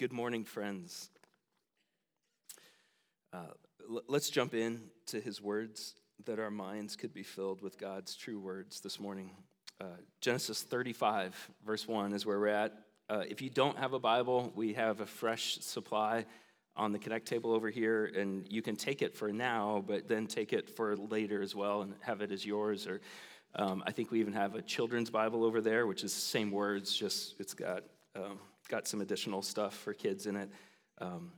good morning, friends. Uh, l- let's jump in to his words that our minds could be filled with God's true words this morning. Uh, Genesis 35, verse 1 is where we're at. Uh, if you don't have a Bible, we have a fresh supply on the Connect table over here, and you can take it for now, but then take it for later as well and have it as yours. Or um, I think we even have a children's Bible over there, which is the same words, just it's got um, got some additional stuff for kids in it. Um,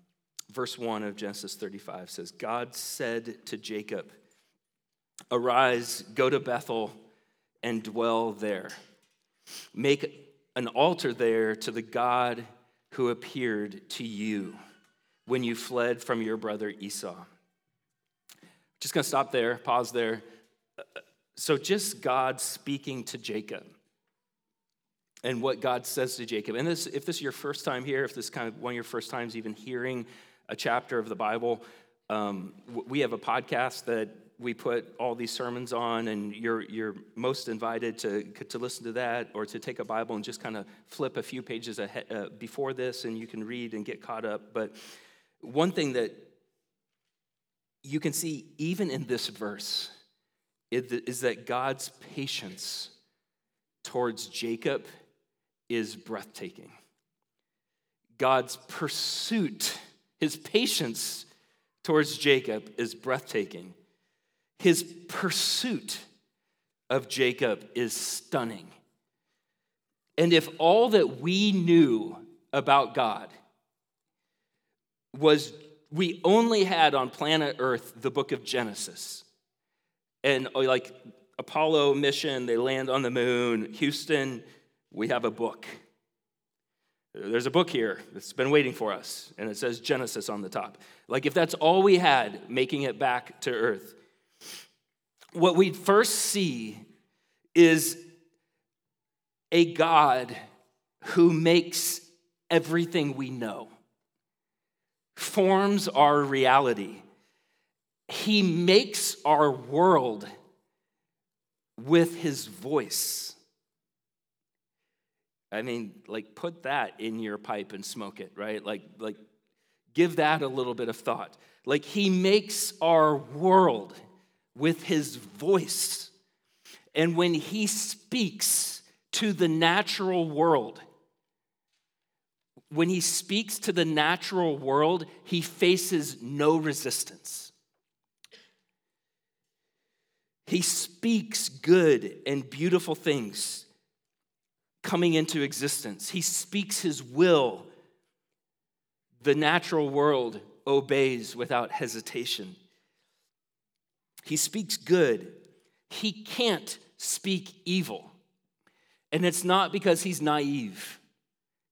verse 1 of Genesis 35 says, God said to Jacob, Arise, go to Bethel, and dwell there. Make an altar there to the God who appeared to you when you fled from your brother Esau. Just gonna stop there, pause there. So, just God speaking to Jacob and what God says to Jacob. And this, if this is your first time here, if this is kind of one of your first times even hearing a chapter of the Bible, um, we have a podcast that we put all these sermons on, and you're, you're most invited to, to listen to that or to take a Bible and just kind of flip a few pages ahead, uh, before this, and you can read and get caught up. But one thing that you can see even in this verse is that God's patience towards Jacob is breathtaking. God's pursuit, his patience towards Jacob is breathtaking. His pursuit of Jacob is stunning. And if all that we knew about God was we only had on planet Earth the book of Genesis, and like Apollo mission, they land on the moon, Houston, we have a book. There's a book here that's been waiting for us, and it says Genesis on the top. Like, if that's all we had making it back to earth, what we'd first see is a God who makes everything we know, forms our reality. He makes our world with his voice. I mean, like put that in your pipe and smoke it, right? Like, like give that a little bit of thought. Like he makes our world with his voice. And when he speaks to the natural world, when he speaks to the natural world, he faces no resistance. He speaks good and beautiful things coming into existence. He speaks his will. The natural world obeys without hesitation. He speaks good. He can't speak evil. And it's not because he's naive.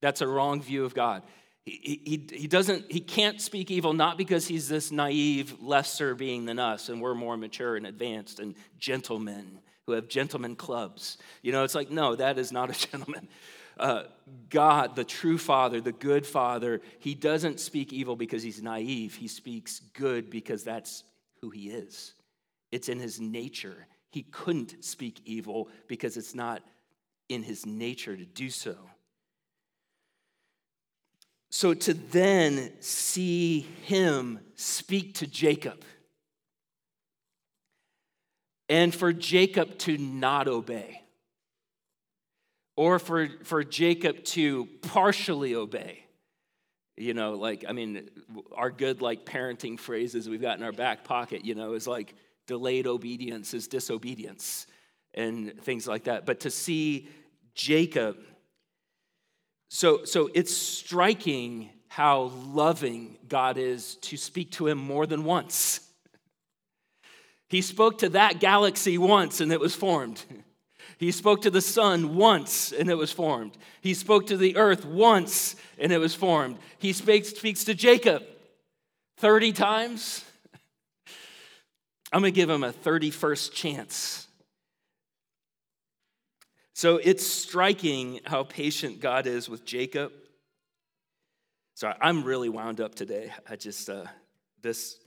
That's a wrong view of God. He, he, he doesn't he can't speak evil not because he's this naive lesser being than us and we're more mature and advanced and gentlemen who have gentlemen clubs. You know, it's like, no, that is not a gentleman. Uh, God, the true Father, the good Father, he doesn't speak evil because he's naive. He speaks good because that's who he is. It's in his nature. He couldn't speak evil because it's not in his nature to do so. So to then see him speak to Jacob and for Jacob to not obey, or for, for Jacob to partially obey. You know, like, I mean, our good, like, parenting phrases we've got in our back pocket, you know, is like delayed obedience is disobedience and things like that. But to see Jacob, so, so it's striking how loving God is to speak to him more than once. He spoke to that galaxy once and it was formed. He spoke to the sun once and it was formed. He spoke to the earth once and it was formed. He speaks, to Jacob 30 times. I'm going to give him a 31st chance. So it's striking how patient God is with Jacob. Sorry, I'm really wound up today. I just, uh, this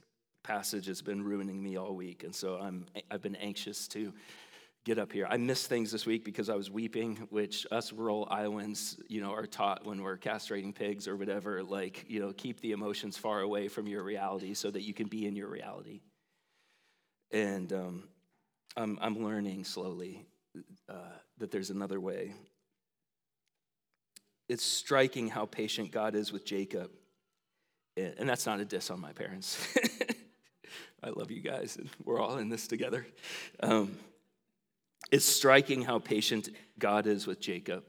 passage has been ruining me all week, and so I'm, I've been anxious to get up here. I missed things this week because I was weeping, which us rural Iowans, you know, are taught when we're castrating pigs or whatever, like, you know, keep the emotions far away from your reality so that you can be in your reality. And um, I'm, I'm learning slowly uh, that there's another way. It's striking how patient God is with Jacob. And that's not a diss on my parents. I love you guys, and we're all in this together. Um, it's striking how patient God is with Jacob.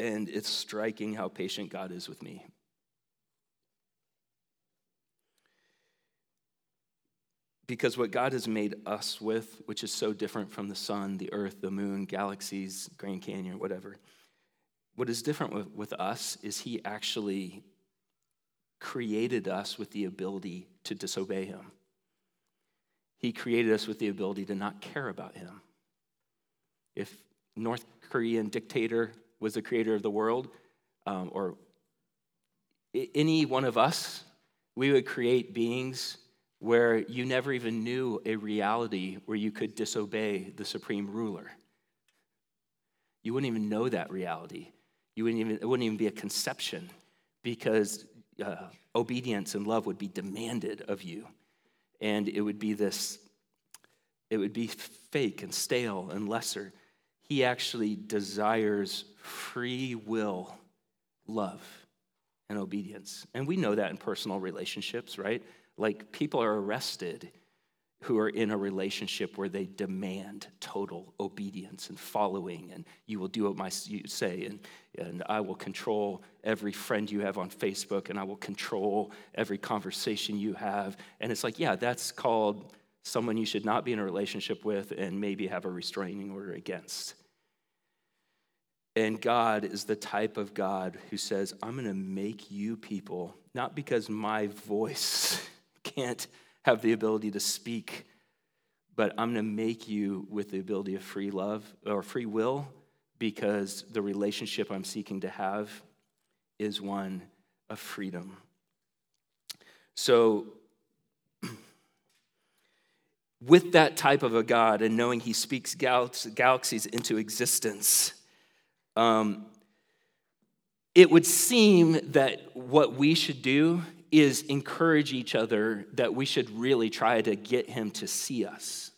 And it's striking how patient God is with me. Because what God has made us with, which is so different from the sun, the earth, the moon, galaxies, Grand Canyon, whatever, what is different with, with us is He actually created us with the ability to disobey Him. He created us with the ability to not care about him. If North Korean dictator was the creator of the world, um, or any one of us, we would create beings where you never even knew a reality where you could disobey the supreme ruler. You wouldn't even know that reality. You wouldn't even, it wouldn't even be a conception because uh, obedience and love would be demanded of you and it would be this, it would be fake and stale and lesser. He actually desires free will love and obedience. And we know that in personal relationships, right? Like people are arrested who are in a relationship where they demand total obedience and following, and you will do what my, you say, and, and I will control every friend you have on Facebook, and I will control every conversation you have. And it's like, yeah, that's called someone you should not be in a relationship with and maybe have a restraining order against. And God is the type of God who says, I'm going to make you people, not because my voice can't have the ability to speak, but I'm going to make you with the ability of free love or free will because the relationship I'm seeking to have is one of freedom. So, with that type of a God and knowing He speaks galaxies into existence, um, it would seem that what we should do is encourage each other that we should really try to get him to see us.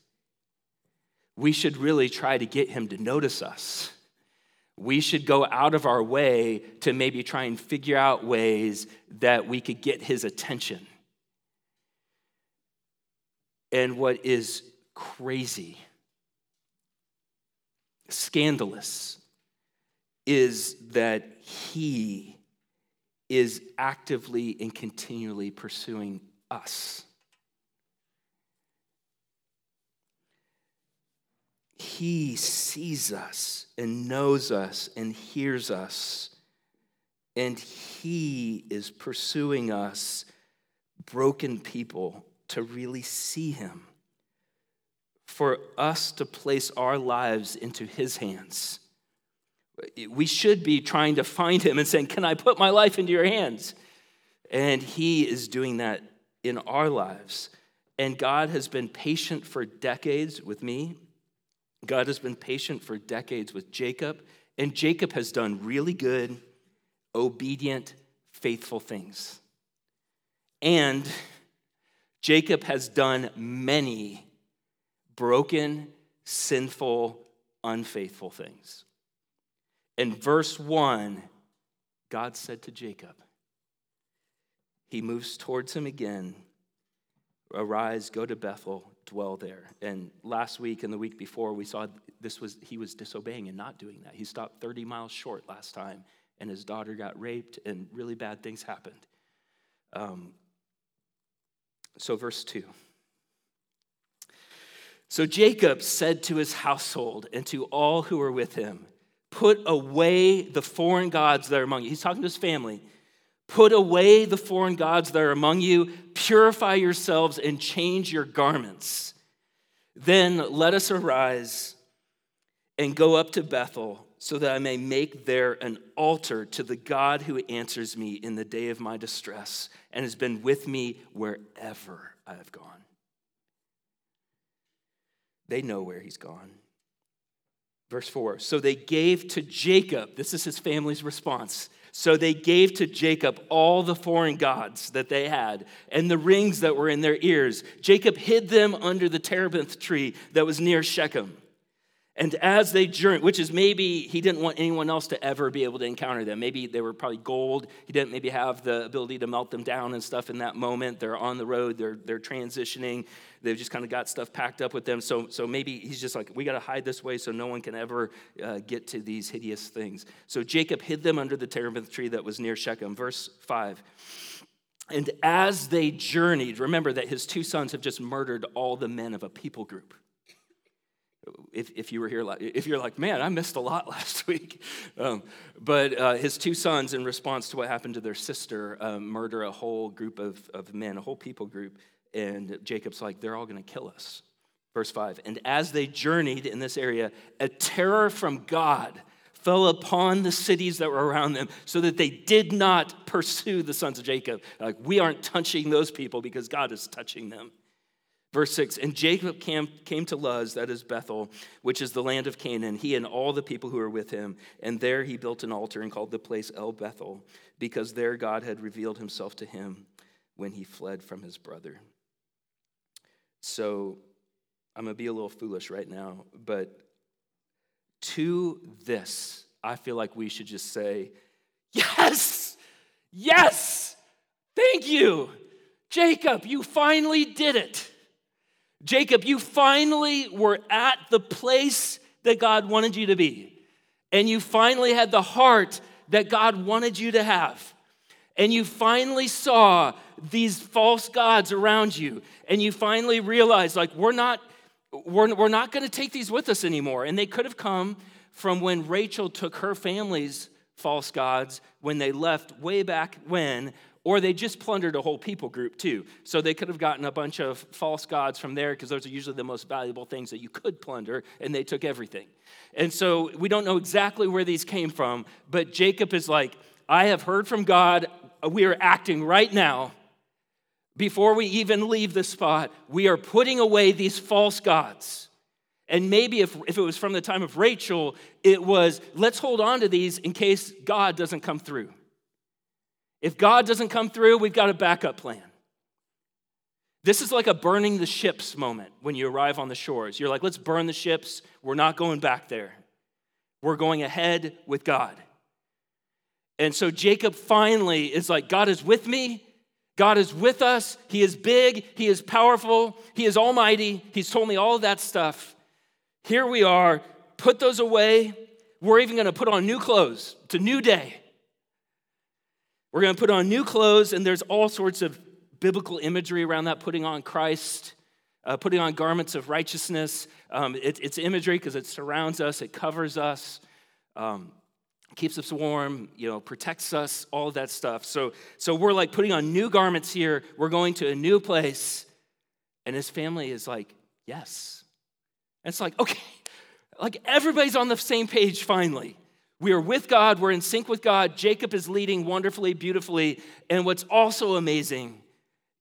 We should really try to get him to notice us. We should go out of our way to maybe try and figure out ways that we could get his attention. And what is crazy, scandalous, is that he is actively and continually pursuing us. He sees us and knows us and hears us, and He is pursuing us, broken people, to really see Him. For us to place our lives into His hands we should be trying to find him and saying, Can I put my life into your hands? And he is doing that in our lives. And God has been patient for decades with me. God has been patient for decades with Jacob. And Jacob has done really good, obedient, faithful things. And Jacob has done many broken, sinful, unfaithful things. In verse 1, God said to Jacob, He moves towards him again. Arise, go to Bethel, dwell there. And last week and the week before, we saw this was he was disobeying and not doing that. He stopped 30 miles short last time, and his daughter got raped, and really bad things happened. Um, so, verse 2. So Jacob said to his household and to all who were with him, Put away the foreign gods that are among you. He's talking to his family. Put away the foreign gods that are among you, purify yourselves, and change your garments. Then let us arise and go up to Bethel, so that I may make there an altar to the God who answers me in the day of my distress and has been with me wherever I have gone. They know where he's gone. Verse 4 So they gave to Jacob, this is his family's response. So they gave to Jacob all the foreign gods that they had and the rings that were in their ears. Jacob hid them under the terebinth tree that was near Shechem. And as they journeyed, which is maybe he didn't want anyone else to ever be able to encounter them. Maybe they were probably gold. He didn't maybe have the ability to melt them down and stuff in that moment. They're on the road, they're, they're transitioning. They've just kind of got stuff packed up with them. So, so maybe he's just like, we got to hide this way so no one can ever uh, get to these hideous things. So Jacob hid them under the terebinth tree that was near Shechem. Verse 5. And as they journeyed, remember that his two sons have just murdered all the men of a people group if, if you were here, if you're like, man, I missed a lot last week. Um, but uh, his two sons, in response to what happened to their sister, um, murder a whole group of, of men, a whole people group. And Jacob's like, they're all going to kill us. Verse 5 And as they journeyed in this area, a terror from God fell upon the cities that were around them so that they did not pursue the sons of Jacob. Like, we aren't touching those people because God is touching them. Verse 6 And Jacob came, to Luz, that is Bethel, which is the land of Canaan, he and all the people who were with him. And there he built an altar and called the place El Bethel, because there God had revealed himself to him when he fled from his brother. So I'm going to be a little foolish right now, but to this, I feel like we should just say, Yes, yes, thank you. Jacob, you finally did it. Jacob, you finally were at the place that God wanted you to be. And you finally had the heart that God wanted you to have. And you finally saw these false gods around you. And you finally realized, like, we're not, we're, we're not going to take these with us anymore. And they could have come from when Rachel took her family's false gods when they left way back when or they just plundered a whole people group too. So they could have gotten a bunch of false gods from there because those are usually the most valuable things that you could plunder, and they took everything. And so we don't know exactly where these came from, but Jacob is like, I have heard from God. We are acting right now. Before we even leave the spot, we are putting away these false gods. And maybe if, if it was from the time of Rachel, it was let's hold on to these in case God doesn't come through. If God doesn't come through, we've got a backup plan. This is like a burning the ships moment when you arrive on the shores. You're like, let's burn the ships. We're not going back there. We're going ahead with God. And so Jacob finally is like, God is with me. God is with us. He is big. He is powerful. He is almighty. He's told me all of that stuff. Here we are. Put those away. We're even going to put on new clothes. It's a new day. We're going to put on new clothes, and there's all sorts of biblical imagery around that putting on Christ, uh, putting on garments of righteousness. Um, it, it's imagery because it surrounds us, it covers us, um, keeps us warm, you know, protects us, all that stuff. So, so we're like putting on new garments here. We're going to a new place. And his family is like, yes. And it's like, okay, like everybody's on the same page finally. We are with God, we're in sync with God. Jacob is leading wonderfully, beautifully. And what's also amazing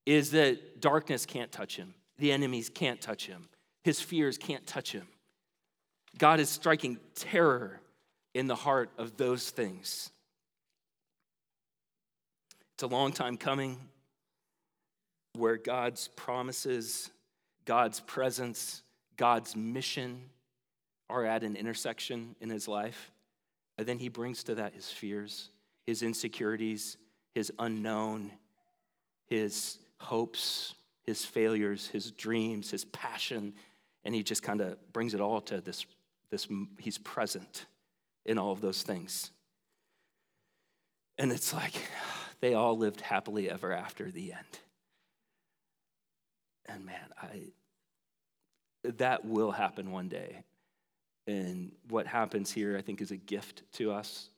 is that darkness can't touch him, the enemies can't touch him, his fears can't touch him. God is striking terror in the heart of those things. It's a long time coming where God's promises, God's presence, God's mission are at an intersection in his life. And then he brings to that his fears, his insecurities, his unknown, his hopes, his failures, his dreams, his passion, and he just kind of brings it all to this, this he's present in all of those things. And it's like they all lived happily ever after the end. And man, I that will happen one day. And what happens here, I think, is a gift to us.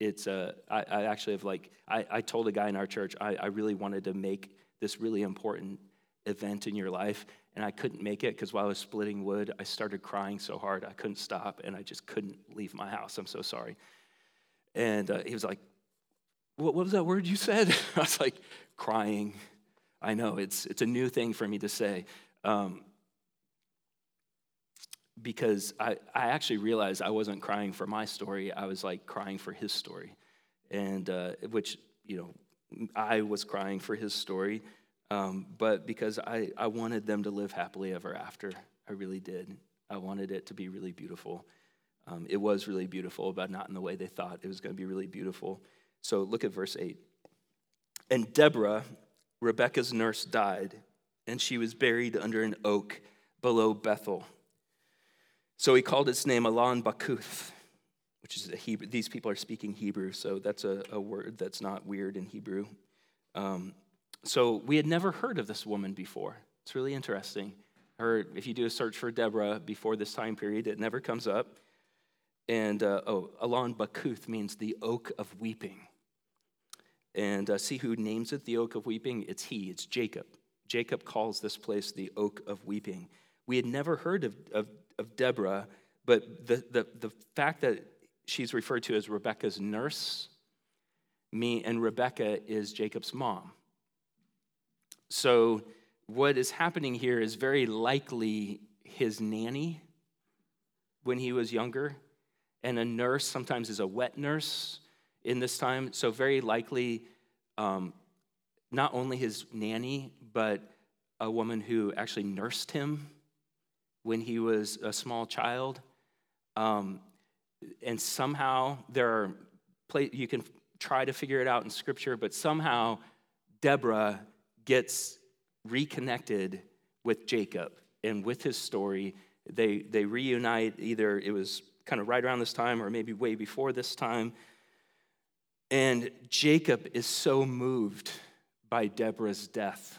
It's a, I, I actually have like, I, I told a guy in our church, I, I really wanted to make this really important event in your life, and I couldn't make it because while I was splitting wood, I started crying so hard I couldn't stop, and I just couldn't leave my house. I'm so sorry. And uh, he was like, what, what was that word you said? I was like, crying. I know, it's, it's a new thing for me to say. Um, because I, I actually realized I wasn't crying for my story. I was like crying for his story. And uh, which, you know, I was crying for his story, um, but because I, I wanted them to live happily ever after. I really did. I wanted it to be really beautiful. Um, it was really beautiful, but not in the way they thought it was going to be really beautiful. So look at verse 8. And Deborah, Rebekah's nurse, died, and she was buried under an oak below Bethel. So he called its name Alon Bakuth, which is a Hebrew. These people are speaking Hebrew, so that's a, a word that's not weird in Hebrew. Um, so we had never heard of this woman before. It's really interesting. Her, if you do a search for Deborah before this time period, it never comes up. And uh, oh, Allon Bachuth means the oak of weeping. And uh, see who names it the oak of weeping? It's he, it's Jacob. Jacob calls this place the oak of weeping. We had never heard of, of, of Deborah, but the, the, the fact that she's referred to as Rebekah's nurse, me, and Rebecca is Jacob's mom. So, what is happening here is very likely his nanny when he was younger, and a nurse sometimes is a wet nurse in this time. So, very likely, um, not only his nanny, but a woman who actually nursed him when he was a small child. Um, and somehow there are, you can try to figure it out in scripture, but somehow Deborah gets reconnected with Jacob and with his story. They, they reunite, either it was kind of right around this time or maybe way before this time. And Jacob is so moved by Deborah's death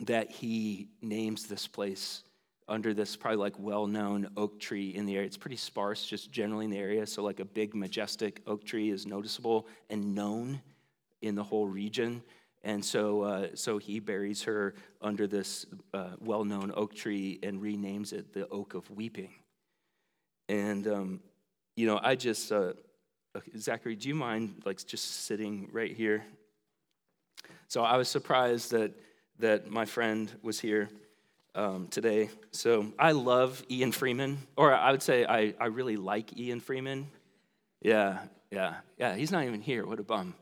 that he names this place under this probably like well-known oak tree in the area. It's pretty sparse just generally in the area, so like a big majestic oak tree is noticeable and known in the whole region. And so, uh, so he buries her under this uh, well known oak tree and renames it the Oak of Weeping. And, um, you know, I just, uh, Zachary, do you mind like just sitting right here? So I was surprised that, that my friend was here um, today. So I love Ian Freeman, or I would say I, I really like Ian Freeman. Yeah, yeah, yeah, he's not even here. What a bum.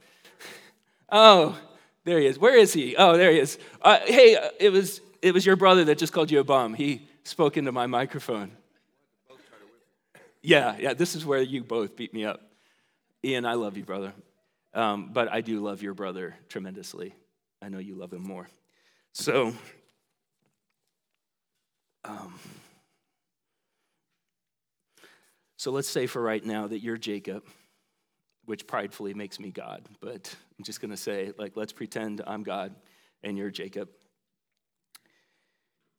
oh, there he is. Where is he? Oh, there he is. Uh, hey, uh, it was it was your brother that just called you a bum. He spoke into my microphone. Yeah, yeah. This is where you both beat me up. Ian, I love you, brother, um, but I do love your brother tremendously. I know you love him more. So, um, so let's say for right now that you're Jacob which pridefully makes me God. But I'm just going to say, like, let's pretend I'm God and you're Jacob.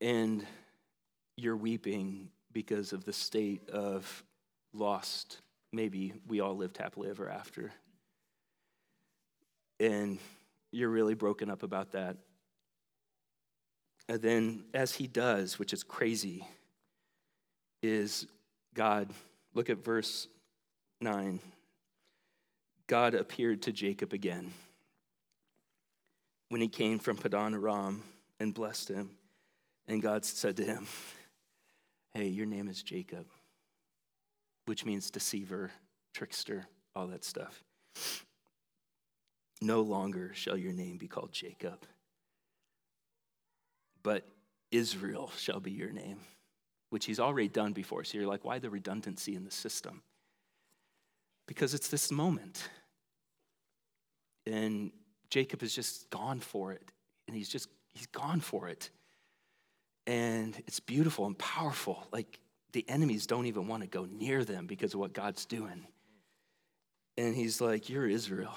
And you're weeping because of the state of lost. Maybe we all lived happily ever after. And you're really broken up about that. And then, as he does, which is crazy, is God. Look at verse 9. God appeared to Jacob again when he came from Padan Aram and blessed him. And God said to him, Hey, your name is Jacob, which means deceiver, trickster, all that stuff. No longer shall your name be called Jacob, but Israel shall be your name, which he's already done before. So you're like, why the redundancy in the system? Because it's this moment. And Jacob has just gone for it. And he's just, he's gone for it. And it's beautiful and powerful. Like the enemies don't even want to go near them because of what God's doing. And he's like, You're Israel,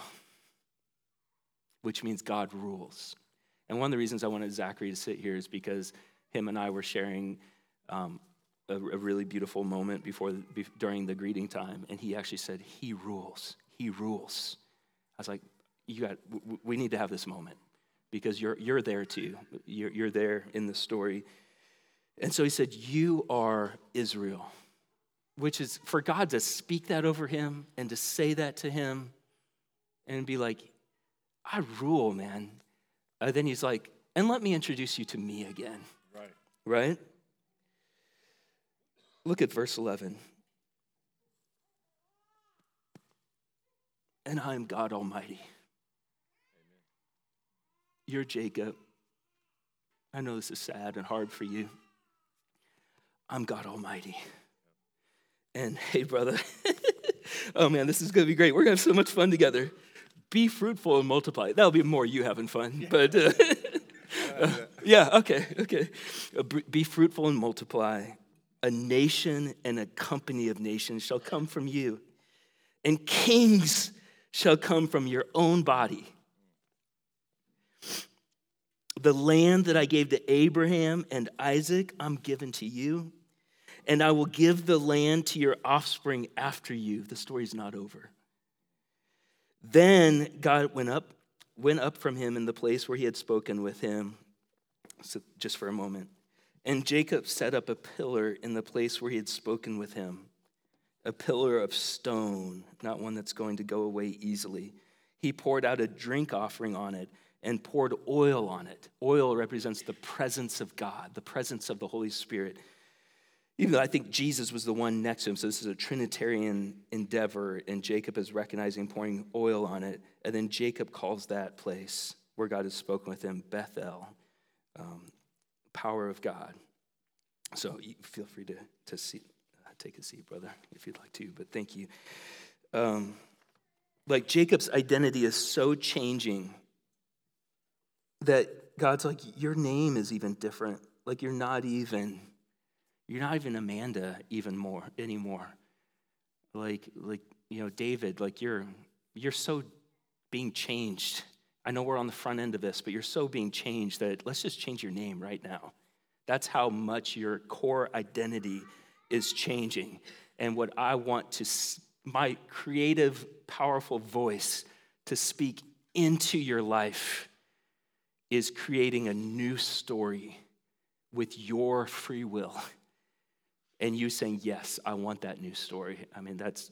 which means God rules. And one of the reasons I wanted Zachary to sit here is because him and I were sharing um, a, a, really beautiful moment before be, during the greeting time, and he actually said, "He rules. He rules." I was like, "You got. We need to have this moment because you're you're there too. You're, you're there in the story." And so he said, "You are Israel," which is for God to speak that over him and to say that to him, and be like, "I rule, man." Uh, then he's like, "And let me introduce you to me again." Right. Right Look at verse 11. And I am God Almighty. You're Jacob. I know this is sad and hard for you. I'm God Almighty. And hey, brother, oh man, this is gonna be great. We're gonna have so much fun together. Be fruitful and multiply. That'll be more you having fun, but uh, uh, yeah, okay, okay. Uh, be fruitful and multiply. A nation and a company of nations shall come from you, and kings shall come from your own body. The land that I gave to Abraham and Isaac, I'm giving to you and I will give the land to your offspring after you. The story's not over. Then God went up, went up from him in the place where he had spoken with him. So just for a moment. And Jacob set up a pillar in the place where he had spoken with him, a pillar of stone, not one that's going to go away easily. He poured out a drink offering on it and poured oil on it. Oil represents the presence of God, the presence of the Holy Spirit even though I think Jesus was the one next to him, so this is a Trinitarian endeavor, and Jacob is recognizing pouring oil on it. And then Jacob calls that place where God has spoken with him Bethel, um, power of God. So feel free to, to see, uh, take a seat, brother, if you'd like to, but thank you. Um, like Jacob's identity is so changing that God's like, your name is even different. Like you're not even you're not even Amanda even more anymore. Like, like, you know, David, like you're you're so being changed. I know we're on the front end of this, but you're so being changed that let's just change your name right now. That's how much your core identity is changing. And what I want to, my creative, powerful voice to speak into your life is creating a new story with your free will and you saying, Yes, I want that new story. I mean, that's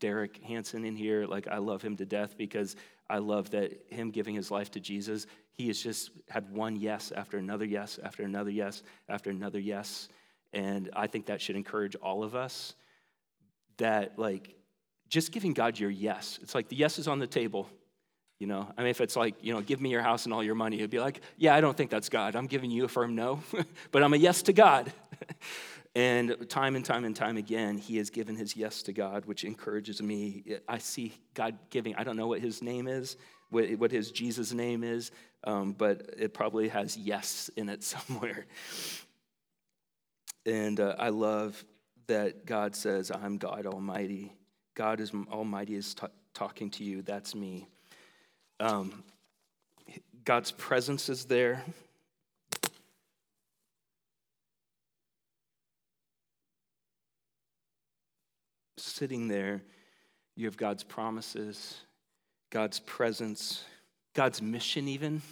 Derek Hanson in here. Like, I love him to death because I love that him giving his life to Jesus, he has just had one yes after another yes after another yes after another yes. And I think that should encourage all of us that, like, just giving God your yes. It's like the yes is on the table. You know, I mean, if it's like, you know, give me your house and all your money, it'd be like, yeah, I don't think that's God. I'm giving you a firm no, but I'm a yes to God. And time and time and time again, he has given his yes to God, which encourages me. I see God giving, I don't know what his name is, what his Jesus name is, um, but it probably has yes in it somewhere. And uh, I love that God says, I'm God Almighty. God is Almighty is t- talking to you. That's me. Um, God's presence is there. Sitting there, you have God's promises, God's presence, God's mission, even.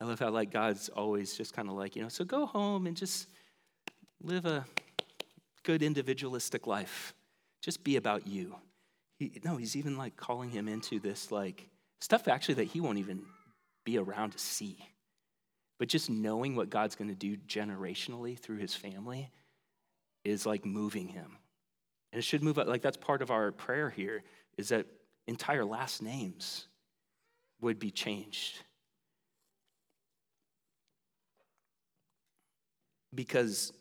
I love how, like, God's always just kind of like, you know, so go home and just live a good individualistic life. Just be about you. He, no, he's even like calling him into this, like, stuff actually that he won't even be around to see. But just knowing what God's going to do generationally through his family is like moving him. And it should move up. Like that's part of our prayer here is that entire last names would be changed. Because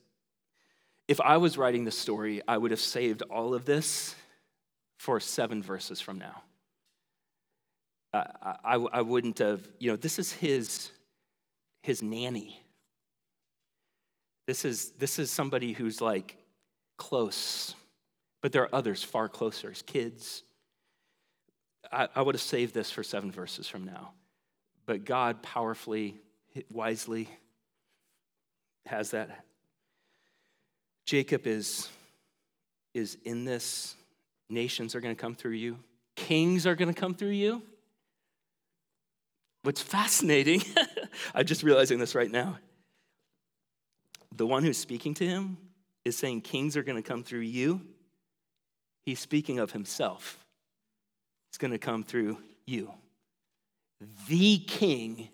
if I was writing the story, I would have saved all of this for seven verses from now. I, I, I wouldn't have, you know, this is his, his nanny. This is, this is somebody who's like close but there are others far closer, as kids. I, I would have saved this for seven verses from now. But God powerfully, wisely has that. Jacob is, is in this. Nations are going to come through you, kings are going to come through you. What's fascinating, I'm just realizing this right now. The one who's speaking to him is saying, Kings are going to come through you He's speaking of himself. It's going to come through you. The king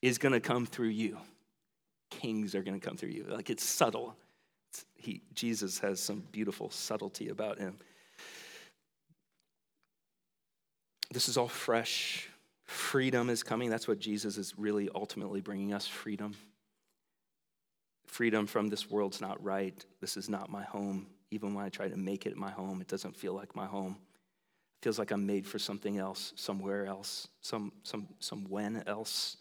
is going to come through you. Kings are going to come through you. Like it's subtle. It's, He, Jesus has some beautiful subtlety about him. This is all fresh. Freedom is coming. That's what Jesus is really ultimately bringing us freedom. Freedom from this world's not right. This is not my home. Even when I try to make it my home, it doesn't feel like my home. It feels like I'm made for something else, somewhere else, some, some, some when else.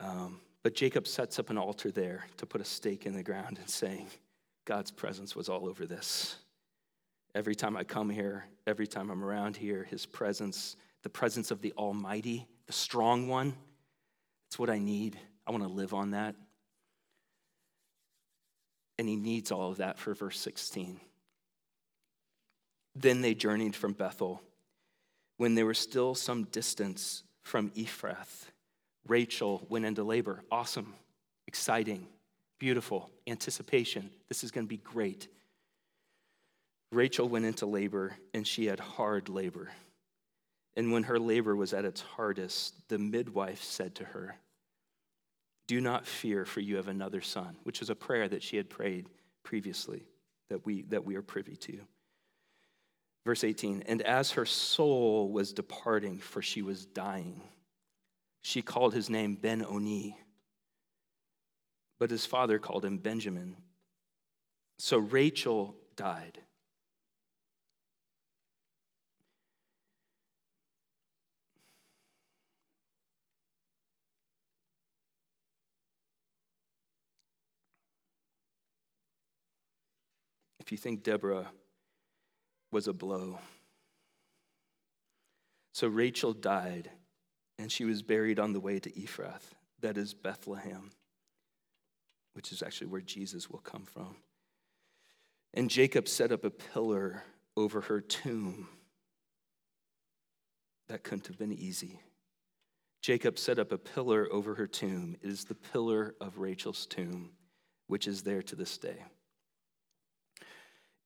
Um, but Jacob sets up an altar there to put a stake in the ground and saying, God's presence was all over this. Every time I come here, every time I'm around here, his presence, the presence of the Almighty, the strong one, it's what I need. I want to live on that. And he needs all of that for verse 16. Then they journeyed from Bethel. When they were still some distance from Ephrath, Rachel went into labor. Awesome, exciting, beautiful, anticipation. This is going to be great. Rachel went into labor, and she had hard labor. And when her labor was at its hardest, the midwife said to her, Do not fear, for you have another son, which is a prayer that she had prayed previously that we, that we are privy to. Verse 18, and as her soul was departing, for she was dying, she called his name Ben Oni, but his father called him Benjamin. So Rachel died. If you think Deborah was a blow. So Rachel died and she was buried on the way to Ephrath, that is Bethlehem, which is actually where Jesus will come from. And Jacob set up a pillar over her tomb. That couldn't have been easy. Jacob set up a pillar over her tomb. It is the pillar of Rachel's tomb, which is there to this day.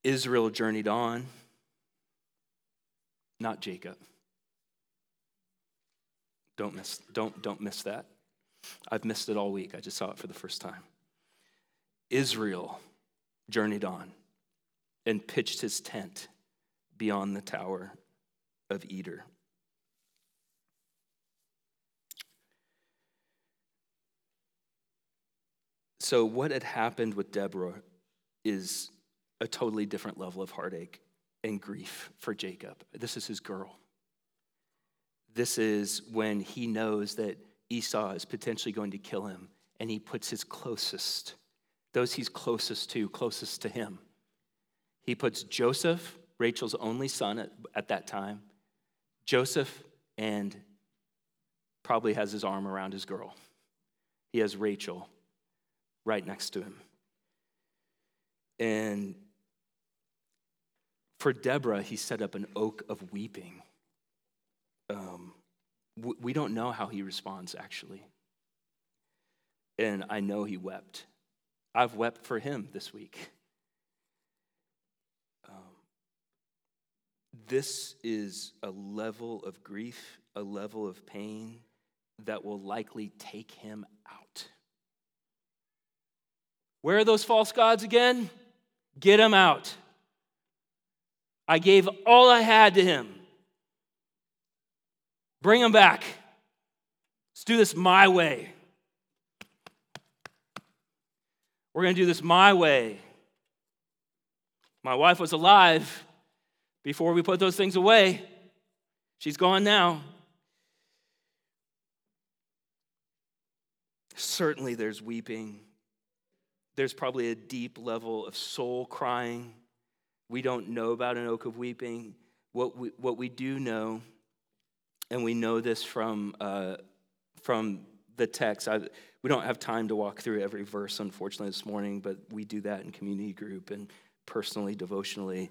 Israel journeyed on, not Jacob. Don't miss, don't, don't miss that. I've missed it all week. I just saw it for the first time. Israel journeyed on and pitched his tent beyond the tower of Eder. So, what had happened with Deborah is a totally different level of heartache and grief for Jacob. This is his girl. This is when he knows that Esau is potentially going to kill him, and he puts his closest, those he's closest to, closest to him. He puts Joseph, Rachel's only son at, at that time, Joseph, and probably has his arm around his girl. He has Rachel right next to him. And for Deborah, he set up an oak of weeping. Um, we don't know how he responds, actually. And I know he wept. I've wept for him this week. Um, this is a level of grief, a level of pain that will likely take him out. Where are those false gods again? Get them out. I gave all I had to him. Bring him back. Let's do this my way. We're going to do this my way. My wife was alive before we put those things away. She's gone now. Certainly, there's weeping. There's probably a deep level of soul crying. We don't know about an oak of weeping. What we, what we do know, and we know this from, uh, from the text, I, we don't have time to walk through every verse, unfortunately, this morning, but we do that in community group and personally, devotionally.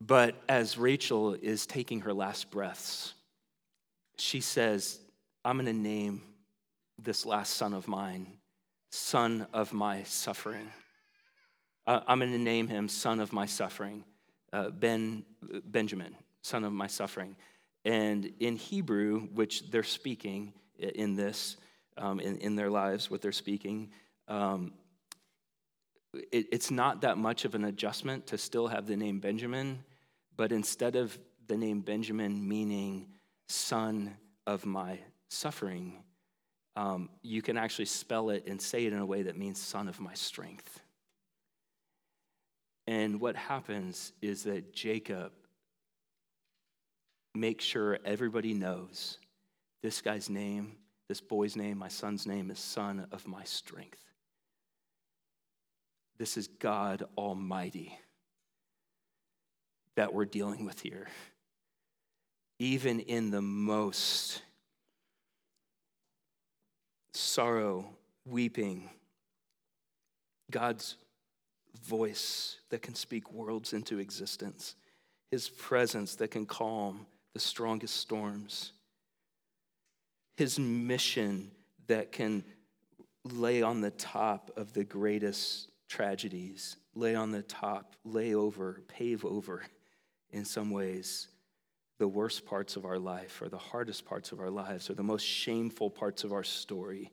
But as Rachel is taking her last breaths, she says, I'm going to name this last son of mine, son of my suffering. Uh, I'm going to name him son of my suffering, uh, Ben Benjamin, son of my suffering. And in Hebrew, which they're speaking in this, um, in, in their lives, what they're speaking, um, it, it's not that much of an adjustment to still have the name Benjamin, but instead of the name Benjamin meaning son of my suffering, um, you can actually spell it and say it in a way that means son of my strength. And what happens is that Jacob makes sure everybody knows this guy's name, this boy's name, my son's name is son of my strength. This is God Almighty that we're dealing with here. Even in the most sorrow, weeping, God's voice that can speak worlds into existence, His presence that can calm the strongest storms, His mission that can lay on the top of the greatest tragedies, lay on the top, lay over, pave over, in some ways, the worst parts of our life or the hardest parts of our lives or the most shameful parts of our story.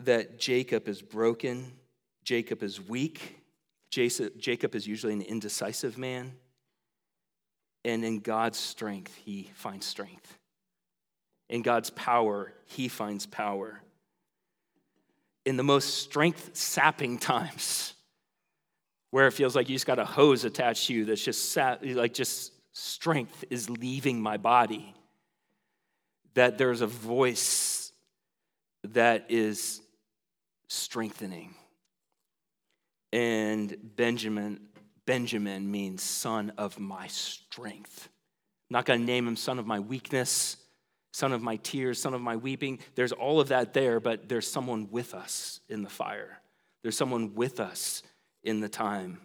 That Jacob is broken, Jacob is weak, Jacob is usually an indecisive man, and in God's strength, he finds strength. In God's power, he finds power in the most strength sapping times where it feels like you just got a hose attached to you that's just sat, like just strength is leaving my body. That there's a voice that is strengthening. And Benjamin, Benjamin means son of my strength. I'm not going to name him son of my weakness son of my tears, son of my weeping. There's all of that there, but there's someone with us in the fire. There's someone with us in the time.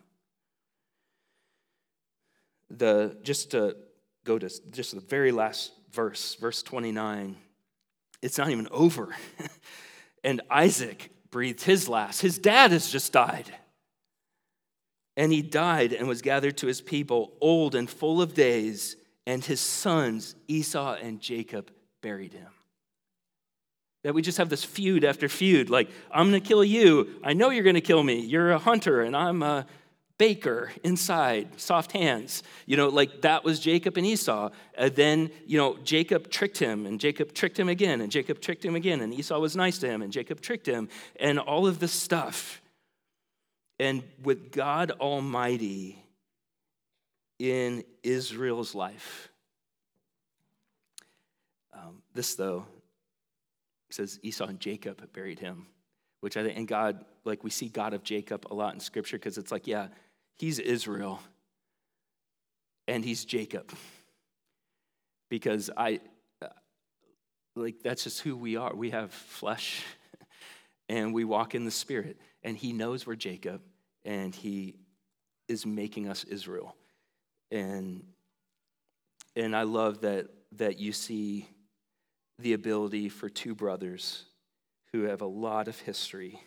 The, just to go to just the very last verse, verse 29, it's not even over. and Isaac breathed his last. His dad has just died. And he died and was gathered to his people, old and full of days and his sons, Esau and Jacob, buried him. That we just have this feud after feud like, I'm going to kill you. I know you're going to kill me. You're a hunter, and I'm a baker inside, soft hands. You know, like that was Jacob and Esau. And then, you know, Jacob tricked him, and Jacob tricked him again, and Jacob tricked him again, and Esau was nice to him, and Jacob tricked him, and all of this stuff. And with God Almighty in Israel's life, um, this, though, says Esau and Jacob buried him, which I think, and God, like we see God of Jacob a lot in scripture because it's like, yeah, he's Israel and he's Jacob. Because I, uh, like, that's just who we are. We have flesh and we walk in the spirit. And he knows we're Jacob and he is making us Israel. And, and I love that, that you see the ability for two brothers who have a lot of history.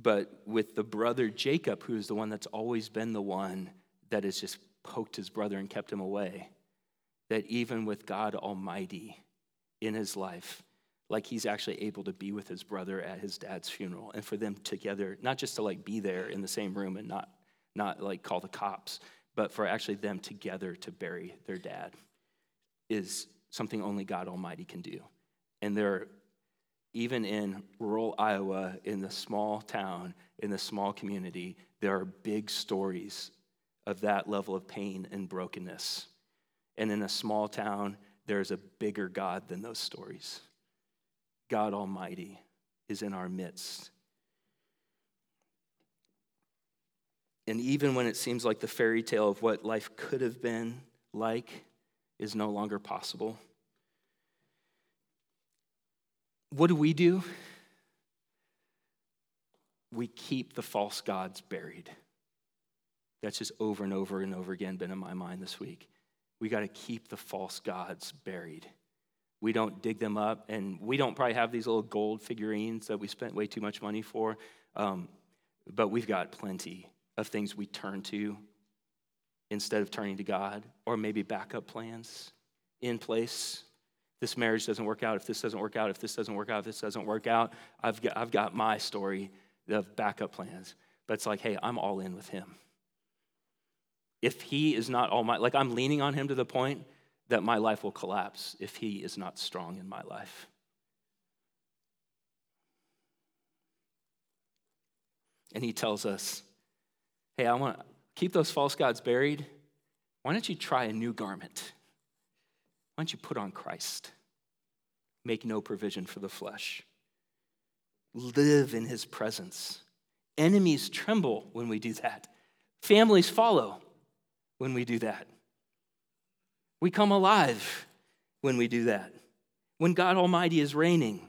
But with the brother Jacob, who is the one that's always been the one that has just poked his brother and kept him away, that even with God Almighty in his life, like he's actually able to be with his brother at his dad's funeral and for them together, not just to like be there in the same room and not, not like call the cops, but for actually them together to bury their dad is something only God Almighty can do. And there, even in rural Iowa, in the small town, in the small community, there are big stories of that level of pain and brokenness. And in a small town, there's a bigger God than those stories. God Almighty is in our midst. And even when it seems like the fairy tale of what life could have been like, is no longer possible. What do we do? We keep the false gods buried. That's just over and over and over again been in my mind this week. We got to keep the false gods buried. We don't dig them up, and we don't probably have these little gold figurines that we spent way too much money for, um, but we've got plenty of things we turn to instead of turning to God, or maybe backup plans in place. This marriage doesn't work out. If this doesn't work out, if this doesn't work out, if this doesn't work out, I've got, I've got my story of backup plans. But it's like, hey, I'm all in with him. If he is not all my, like I'm leaning on him to the point that my life will collapse if he is not strong in my life. And he tells us, hey, I want to keep those false gods buried. Why don't you try a new garment? Why don't you put on Christ? Make no provision for the flesh. Live in his presence. Enemies tremble when we do that. Families follow when we do that. We come alive when we do that. When God Almighty is reigning.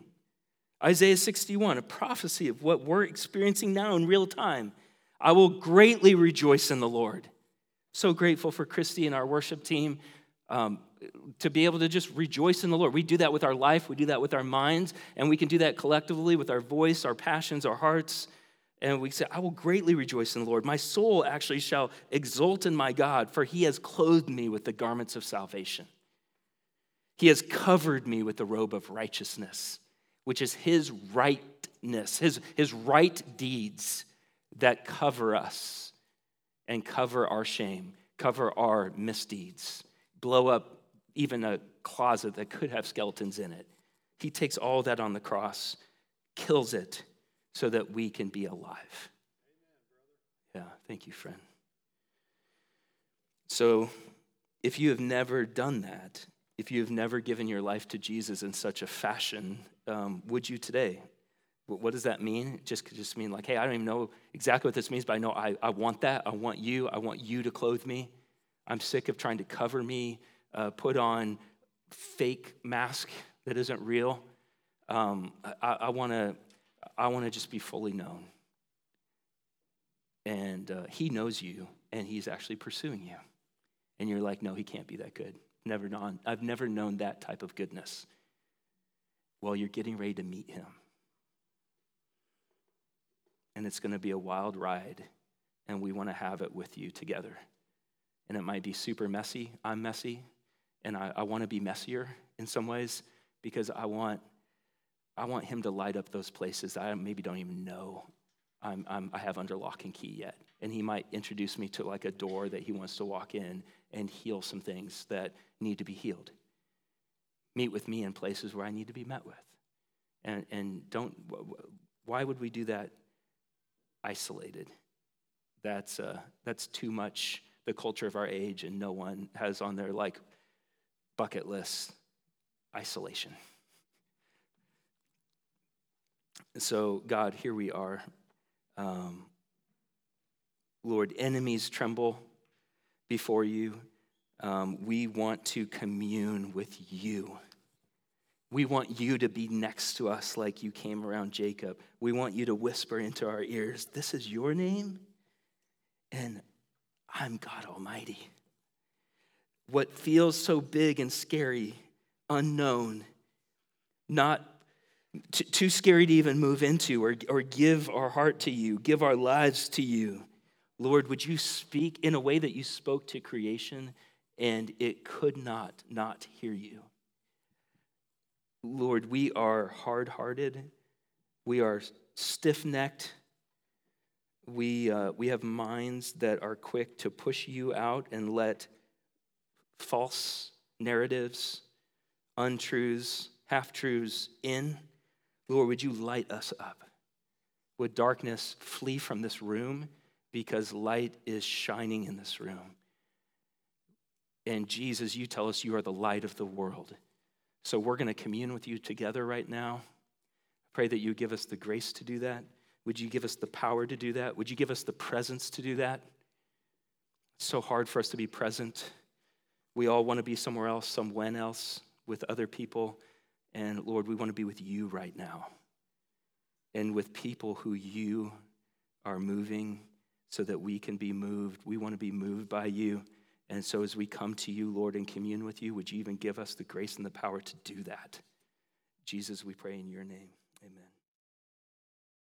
Isaiah 61, a prophecy of what we're experiencing now in real time. I will greatly rejoice in the Lord. So grateful for Christy and our worship team um, to be able to just rejoice in the Lord. We do that with our life, we do that with our minds, and we can do that collectively with our voice, our passions, our hearts. And we say, I will greatly rejoice in the Lord. My soul actually shall exult in my God, for he has clothed me with the garments of salvation. He has covered me with the robe of righteousness, which is his rightness, his, his right deeds that cover us and cover our shame, cover our misdeeds, blow up even a closet that could have skeletons in it. He takes all that on the cross, kills it so that we can be alive. Yeah, thank you, friend. So, if you have never done that, if you have never given your life to Jesus in such a fashion, um, would you today? What does that mean? It just could just mean like, hey, I don't even know exactly what this means, but I know I, I want that. I want you. I want you to clothe me. I'm sick of trying to cover me, uh, put on fake mask that isn't real. Um, I, I want to I want to just be fully known. And uh, he knows you, and he's actually pursuing you. And you're like, no, he can't be that good. Never known. I've never known that type of goodness. Well, you're getting ready to meet him. And it's going to be a wild ride, and we want to have it with you together. And it might be super messy. I'm messy, and I, I want to be messier in some ways because I want I want him to light up those places I maybe don't even know I'm, I'm, i have under lock and key yet. And he might introduce me to like a door that he wants to walk in and heal some things that need to be healed. Meet with me in places where I need to be met with. And, and don't, why would we do that isolated? That's, uh, that's too much the culture of our age, and no one has on their like bucket list isolation. So, God, here we are. Um, Lord, enemies tremble before you. Um, we want to commune with you. We want you to be next to us like you came around Jacob. We want you to whisper into our ears, This is your name, and I'm God Almighty. What feels so big and scary, unknown, not too scary to even move into or, or give our heart to you, give our lives to you. Lord, would you speak in a way that you spoke to creation and it could not not hear you? Lord, we are hard hearted, we are stiff necked, we, uh, we have minds that are quick to push you out and let false narratives, untruths, half truths in. Lord, would you light us up? Would darkness flee from this room because light is shining in this room? And Jesus, you tell us you are the light of the world. So we're going to commune with you together right now. I pray that you give us the grace to do that. Would you give us the power to do that? Would you give us the presence to do that? It's so hard for us to be present. We all want to be somewhere else, somewhen else, with other people. And Lord, we want to be with you right now and with people who you are moving so that we can be moved. We want to be moved by you. And so as we come to you, Lord, and commune with you, would you even give us the grace and the power to do that? Jesus, we pray in your name. Amen.